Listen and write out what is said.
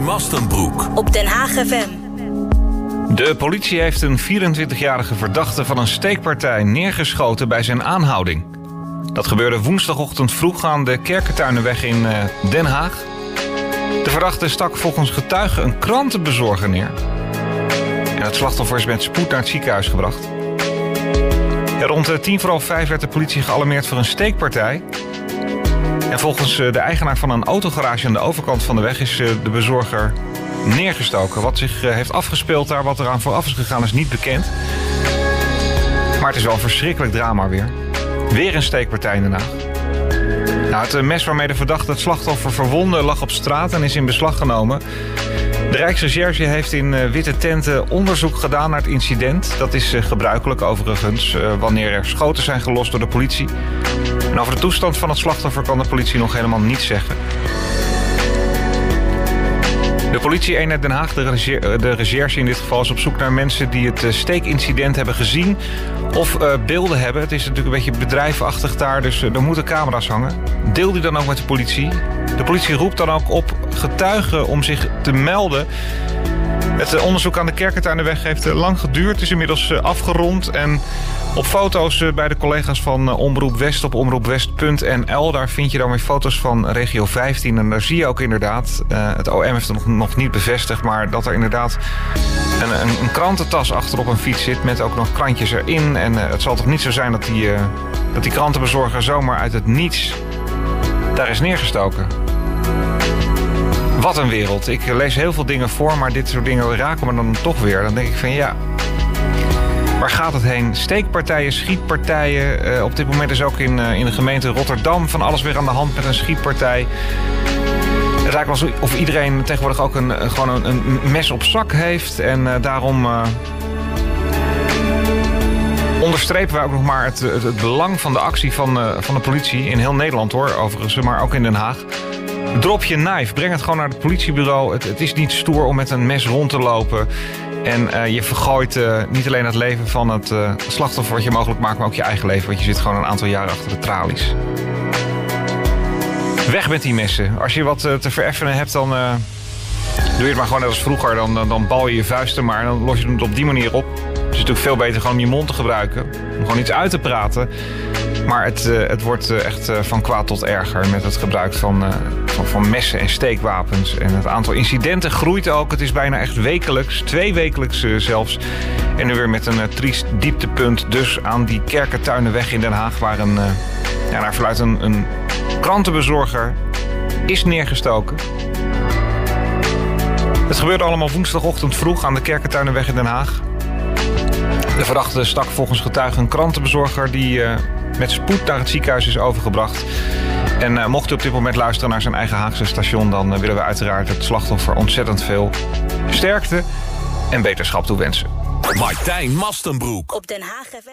Mastenbroek. Op Den Haag FM. De politie heeft een 24-jarige verdachte van een steekpartij neergeschoten bij zijn aanhouding. Dat gebeurde woensdagochtend vroeg aan de Kerkentuinenweg in eh, Den Haag. De verdachte stak volgens getuigen een krantenbezorger neer. En het slachtoffer is met spoed naar het ziekenhuis gebracht. Ja, rond eh, tien voor half vijf werd de politie gealarmeerd voor een steekpartij. En volgens eh, de eigenaar van een autogarage aan de overkant van de weg is eh, de bezorger neergestoken. Wat zich eh, heeft afgespeeld daar, wat eraan vooraf is gegaan, is niet bekend. Maar het is wel een verschrikkelijk drama weer. Weer een steekpartij Haag. Nou, het mes waarmee de verdachte het slachtoffer verwonde lag op straat en is in beslag genomen. De Rijksrecherche heeft in witte tenten onderzoek gedaan naar het incident. Dat is gebruikelijk overigens wanneer er schoten zijn gelost door de politie. Over de toestand van het slachtoffer kan de politie nog helemaal niets zeggen. De politie-eenheid Den Haag, de, eh, de recherche in dit geval, is op zoek naar mensen die het eh, steekincident hebben gezien of eh, beelden hebben. Het is natuurlijk een beetje bedrijfachtig daar, dus er moeten camera's hangen. Deel die dan ook met de politie. De politie roept dan ook op getuigen om zich te melden. Het onderzoek aan de Kerkentuinenweg heeft eh, lang geduurd. Is inmiddels afgerond. En op foto's eh, bij de collega's van eh, Omroep West op omroepwest.nl... daar vind je dan weer foto's van regio 15. En daar zie je ook inderdaad... eh, het OM heeft het nog, niet bevestigd... maar dat er inderdaad een, een, een krantentas achterop een fiets zit... met ook nog krantjes erin. En het zal toch niet zo zijn dat die, dat die krantenbezorger zomaar uit het niets... daar is neergestoken. Wat een wereld. Ik lees heel veel dingen voor, maar dit soort dingen raken me dan toch weer. Dan denk ik van ja, waar gaat het heen? Steekpartijen, schietpartijen. Eh, op dit moment is ook in, eh, in de gemeente Rotterdam van alles weer aan de hand met een schietpartij. Het lijkt wel alsof iedereen tegenwoordig ook een, een- gewoon een, een mes op zak heeft. En eh, daarom eh, onderstrepen wij ook nog maar het, het, belang van de actie van, eh, van de politie. In heel Nederland hoor, overigens, maar ook in Den Haag. Drop je knife, breng het gewoon naar het politiebureau. Het, het is niet stoer om met een mes rond te lopen. En eh, je vergooit eh, niet alleen het leven van het eh, slachtoffer wat je mogelijk maakt, maar ook je eigen leven. Want je zit gewoon een aantal jaren achter de tralies. Weg met die messen. Als je wat te vereffenen hebt, dan doe je het maar gewoon net als vroeger. Dan, dan, dan bal je je vuisten maar en dan los je het op die manier op. Is natuurlijk veel beter gewoon om je mond te gebruiken. Om gewoon iets uit te praten. Maar het, eh, het wordt eh, echt eh, van kwaad tot erger met het gebruik van, van, van messen en steekwapens. En het aantal incidenten groeit ook. Het is bijna echt wekelijks, twee wekelijks zelfs. En nu weer met een triest dieptepunt dus aan die Kerkentuinenweg in Den Haag... waar een, naar verluidt een, een krantenbezorger is neergestoken. Het gebeurde allemaal woensdagochtend vroeg aan de Kerkentuinenweg in Den Haag. De verdachte stak volgens getuigen een krantenbezorger die eh, met spoed naar het ziekenhuis is overgebracht. En eh, mocht u op dit moment luisteren naar zijn eigen Haagse station, dan eh, willen we uiteraard het slachtoffer ontzettend veel sterkte en beterschap toewensen. Martijn Mastenbroek. Op Den Haag FM.